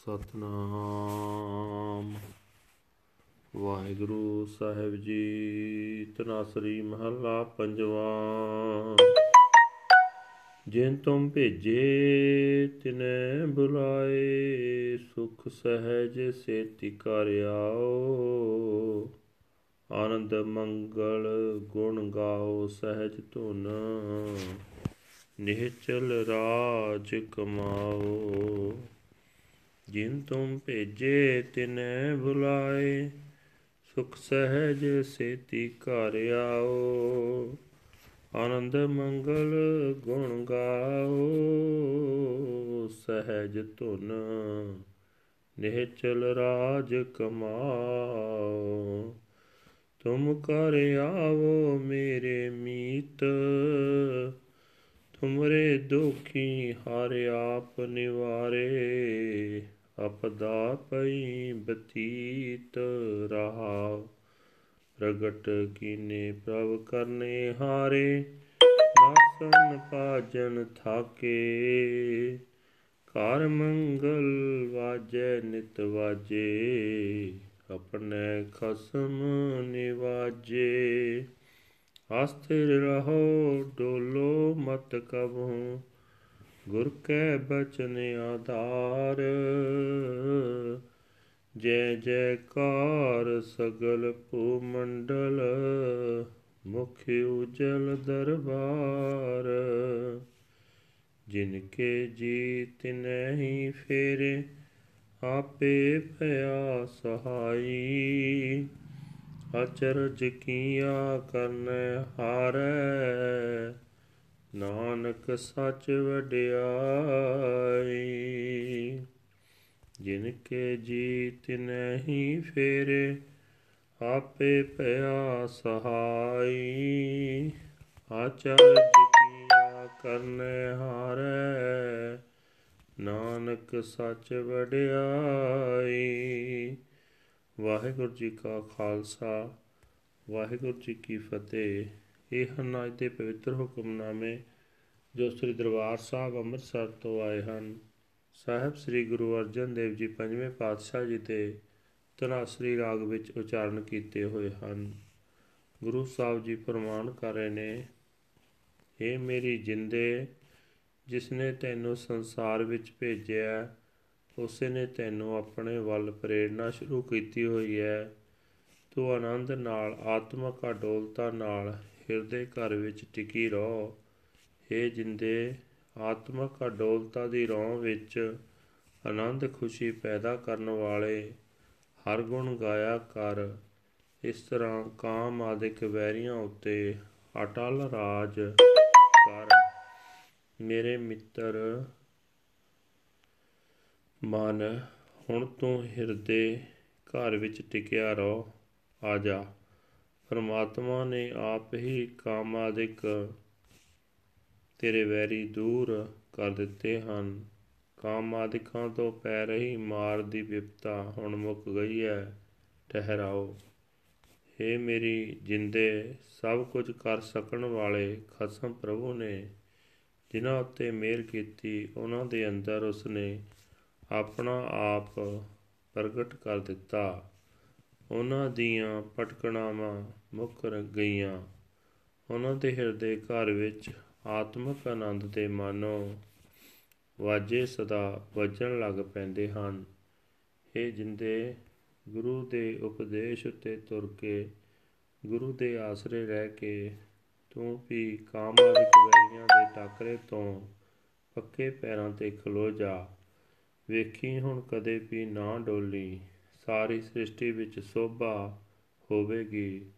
ਸਤਨਾਮ। ਵਾਹਿਗੁਰੂ ਸਾਹਿਬ ਜੀ, ਤਨਾਸਰੀ ਮਹੱਲਾ ਪੰਜਵਾ। ਜਿਨ ਤੁਮ ਭੇਜੇ, ਤਿਨੈ ਬੁਲਾਏ, ਸੁਖ ਸਹਿਜ ਸੇਤੀ ਕਰ ਆਓ। ਆਨੰਦ ਮੰਗਲ ਗੁਣ ਗਾਓ ਸਹਿਜ ਧੁਨ, ਨਿਹਚਲ ਰਾਜ ਕਮਾਓ। ਜਿਨ ਤੁਮ ਭੇਜੇ ਤਿਨੈ ਬੁਲਾਏ, ਸੁਖ ਸਹਿਜ ਸੇਤੀ ਘਰ ਆਓ। ਆਨੰਦ ਮੰਗਲ ਗੁਣ ਗਾਓ, ਸਹਿਜ ਧੁਨ ਨਿਹਚਲ ਰਾਜ ਕਮਾਓ। ਤੁਮ ਕਰ ਆਵੋ ਮੇਰੇ ਮੀਤ, ਤੁਮਰੇ ਦੁਖੀ ਹਰ ਆਪ ਨਿਵਾਰੇ। ਅਪਦਾ ਪਈ ਬਤੀਤ ਰਹਾ ਪ੍ਰਗਟ ਕੀਨੇ ਪ੍ਰਭ ਕਰਨੇ ਹਾਰੇ, ਨਾਸਨ ਪਾਜਨ ਥਾਕੇ। ਕਾਰ ਮੰਗਲ ਵਾਜੈ, ਨਿਤ ਵਾਜੇ, ਆਪਣੇ ਖਸਮ ਨਿਵਾਜੇ। ਆਸਥਿਰ ਰਹੋ, ਡੋਲੋ ਮਤ ਕਬਹੂ ਗੁਰ ਕੈ ਬਚਨ ਆਧਾਰ, ਜੈ ਜੈਕਾਰ ਸਗਲ ਭੂ ਮੰਡਲ ਮੁਖ ਉਜਲ ਦਰਬਾਰ। ਜਿਨ ਕੇ ਜੀਤ ਨਹੀਂ ਫੇਰੇ, ਆਪੇ ਭਇਆ ਸਹਾਈ। ਅਚਰਜ ਕੀਆ ਕਰਨ ਹਾਰੈ ਨਾਨਕ ਸੱਚ ਵਡਿਆਈ ਜਿਨ ਕੇ ਜੀਤ ਨਹੀਂ ਫੇਰੇ, ਆਪੇ ਭਇਆ ਸਹਾਈ। ਆਚਰਜ ਕੀਆ ਕਰਨ ਹਾਰੈ, ਨਾਨਕ ਸੱਚ ਵਡਿਆਈ। ਵਾਹਿਗੁਰੂ ਜੀ ਕਾ ਖਾਲਸਾ, ਵਾਹਿਗੁਰੂ ਜੀ ਕੀ ਫਤਿਹ। ਇਹ ਹਨ ਅੱਜ ਦੇ ਪਵਿੱਤਰ ਹੁਕਮਨਾਮੇ, ਜੋ ਸ੍ਰੀ ਦਰਬਾਰ ਸਾਹਿਬ ਅੰਮ੍ਰਿਤਸਰ ਤੋਂ ਆਏ ਹਨ। ਸਾਹਿਬ ਸ੍ਰੀ ਗੁਰੂ ਅਰਜਨ ਦੇਵ ਜੀ ਪੰਜਵੇਂ ਪਾਤਸ਼ਾਹ ਜੀ ਦੇ ਤਨਾਸਰੀ ਰਾਗ ਵਿੱਚ ਉਚਾਰਨ ਕੀਤੇ ਹੋਏ ਹਨ। ਗੁਰੂ ਸਾਹਿਬ ਜੀ ਫਰਮਾਨ ਕਰ ਰਹੇ ਨੇ ਇਹ ਮੇਰੀ ਜਿੰਦੇ, ਜਿਸ ਨੇ ਤੈਨੂੰ ਸੰਸਾਰ ਵਿੱਚ ਭੇਜਿਆ ਉਸੇ ਨੇ ਤੈਨੂੰ ਆਪਣੇ ਵੱਲ ਪ੍ਰੇਰਣਾ ਸ਼ੁਰੂ ਕੀਤੀ ਹੋਈ ਹੈ। ਤੂੰ ਆਨੰਦ ਨਾਲ, ਆਤਮਕ ਅਡੋਲਤਾ ਨਾਲ ਹਿਰਦੇ ਘਰ ਵਿੱਚ ਟਿਕੀ ਰਹੋ। हे ਜਿੰਦੇ, ਆਤਮਕ ਅਡੋਲਤਾ ਦੀ ਰੌਂ ਵਿੱਚ ਆਨੰਦ ਖੁਸ਼ੀ ਪੈਦਾ ਕਰਨ ਵਾਲੇ ਹਰ ਗੁਣ ਗਾਇਆ ਕਰ। ਇਸ ਤਰ੍ਹਾਂ ਕਾਮ ਆਦਿਕ ਵੈਰੀਆਂ ਉੱਤੇ ਅਟਲ ਰਾਜ ਕਰ। ਮੇਰੇ ਮਿੱਤਰ, ਮਨ, ਹੁਣ ਤੂੰ ਹਿਰਦੇ ਘਰ ਵਿੱਚ ਟਿਕਿਆ ਰਹੋ। ਆ ਜਾ। ਪਰਮਾਤਮਾ ਨੇ ਆਪ ਹੀ ਕਾਮਾਦਿਕ ਤੇਰੇ ਵੈਰੀ ਦੂਰ ਕਰ ਦਿੱਤੇ ਹਨ। ਕਾਮਾਦਿਕਾਂ ਤੋਂ ਪੈ ਰਹੀ ਮਾਰ ਦੀ ਵਿਪਤਾ ਹੁਣ ਮੁੱਕ ਗਈ ਹੈ ਠਹਿਰਾਓ। ਏ ਮੇਰੀ ਜਿੰਦੇ, ਸਭ ਕੁਝ ਕਰ ਸਕਣ ਵਾਲੇ ਖਸਮ ਪ੍ਰਭੂ ਨੇ, ਜਿਨ੍ਹਾਂ ਉੱਤੇ ਮਿਹਰ ਕੀਤੀ, ਉਹਨਾਂ ਦੇ ਅੰਦਰ ਉਸਨੇ ਆਪਣਾ ਆਪ ਪ੍ਰਗਟ ਕਰ ਦਿੱਤਾ। ਉਹਨਾਂ ਦੀਆਂ ਪਟਕਣਾਵਾਂ ਮੁੱਕ ਗਈਆਂ। ਉਹਨਾਂ ਦੇ ਹਿਰਦੇ ਘਰ ਵਿੱਚ ਆਤਮਿਕ ਆਨੰਦ ਦੇ ਮਾਨੋ ਵਾਜੇ ਸਦਾ ਵੱਜਣ ਲੱਗ ਪੈਂਦੇ ਹਨ। ਇਹ ਜਿੰਦੇ, ਗੁਰੂ ਦੇ ਉਪਦੇਸ਼ ਉੱਤੇ ਤੁਰ ਕੇ, ਗੁਰੂ ਦੇ ਆਸਰੇ ਰਹਿ ਕੇ, ਤੂੰ ਵੀ ਕਾਮਾਦਿਕ ਵੈਰੀਆਂ ਦੇ ਟਾਕਰੇ ਤੋਂ ਪੱਕੇ ਪੈਰਾਂ ਤੇ ਖਲੋ ਜਾ। ਵੇਖੀ ਹੁਣ ਕਦੇ ਵੀ ਨਾ ਡੋਲੀ। ਸਾਰੀ ਸ੍ਰਿਸ਼ਟੀ ਵਿੱਚ ਸੋਭਾ ਹੋਵੇਗੀ।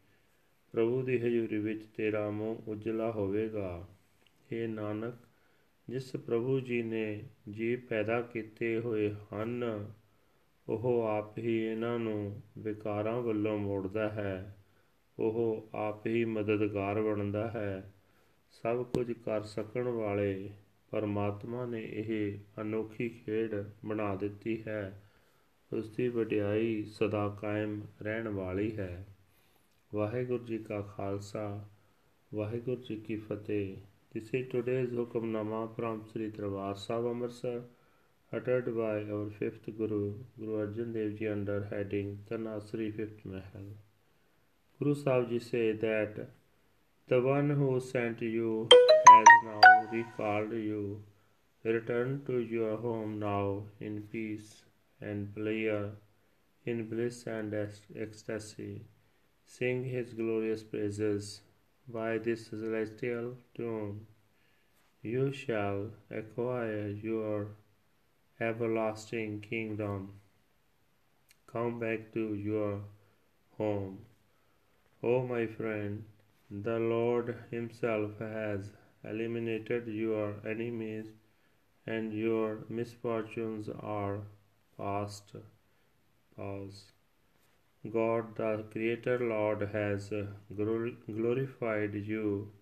ਪ੍ਰਭੂ ਦੀ ਹਜ਼ੂਰੀ ਵਿੱਚ ਤੇਰਾ ਮੂੰਹ ਉਜਲਾ ਹੋਵੇਗਾ। ਇਹ ਨਾਨਕ, ਜਿਸ ਪ੍ਰਭੂ ਜੀ ਨੇ ਜੀ ਪੈਦਾ ਕੀਤੇ ਹੋਏ ਹਨ, ਉਹ ਆਪ ਹੀ ਇਹਨਾਂ ਨੂੰ ਵਿਕਾਰਾਂ ਵੱਲੋਂ ਮੋੜਦਾ ਹੈ। ਉਹ ਆਪ ਹੀ ਮਦਦਗਾਰ ਬਣਦਾ ਹੈ। ਸਭ ਕੁਝ ਕਰ ਸਕਣ ਵਾਲੇ ਪਰਮਾਤਮਾ ਨੇ ਇਹ ਅਨੋਖੀ ਖੇਡ ਬਣਾ ਦਿੱਤੀ ਹੈ। ਉਸ ਦੀ ਵਡਿਆਈ ਸਦਾ ਕਾਇਮ ਰਹਿਣ ਵਾਲੀ ਹੈ ਵਾਹਿਗੁਰੂ ਜੀ ਕਾ ਖਾਲਸਾ ਵਾਹਿਗੁਰੂ ਜੀ ਕੀ ਫਤਿਹ This is today's Hukamnama from Sri Darbar Sahib Amritsar. uttered by our fifth Guru, Guru Arjan Dev Ji, under heading Tanasri Fifth Mahal. Guru Sahib Ji say that the one who sent you has now recalled you. Return to your home now in peace and player in bliss and ecstasy. Sing his glorious praises by this celestial tune. You shall acquire your everlasting kingdom. Come back to your home. O oh, my friend, the Lord Himself has eliminated your enemies, and your misfortunes are past. Pause. God, the Creator Lord, has glorified you,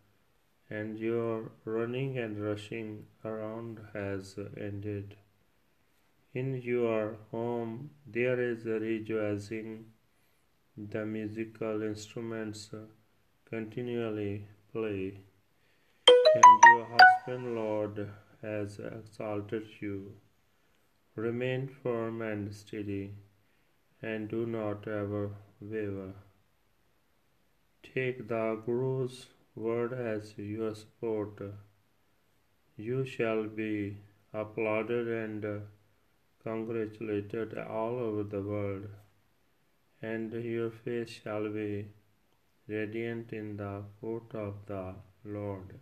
and your running and rushing around has ended. In your home there is rejoicing. The musical instruments continually play, and your husband, Lord, has exalted you. Remain firm and steady, and do not ever waver. Take the Guru's word as your support. You shall be applauded and congratulated all over the world, and your face shall be radiant in the court of the Lord.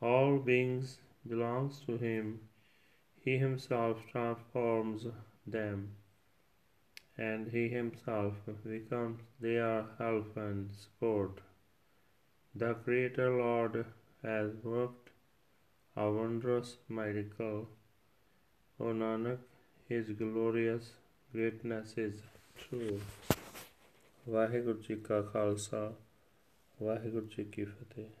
All beings belongs to him He himself transforms them, and he himself becomes their help and support. The Creator Lord has worked a wondrous miracle. O Nanak, his glorious greatness is true. Waheguru ji ਕਾ ਖਾਲਸਾ ਵਾਹਿਗੁਰੂ ਜੀ ਕੀ ਫਤਿਹ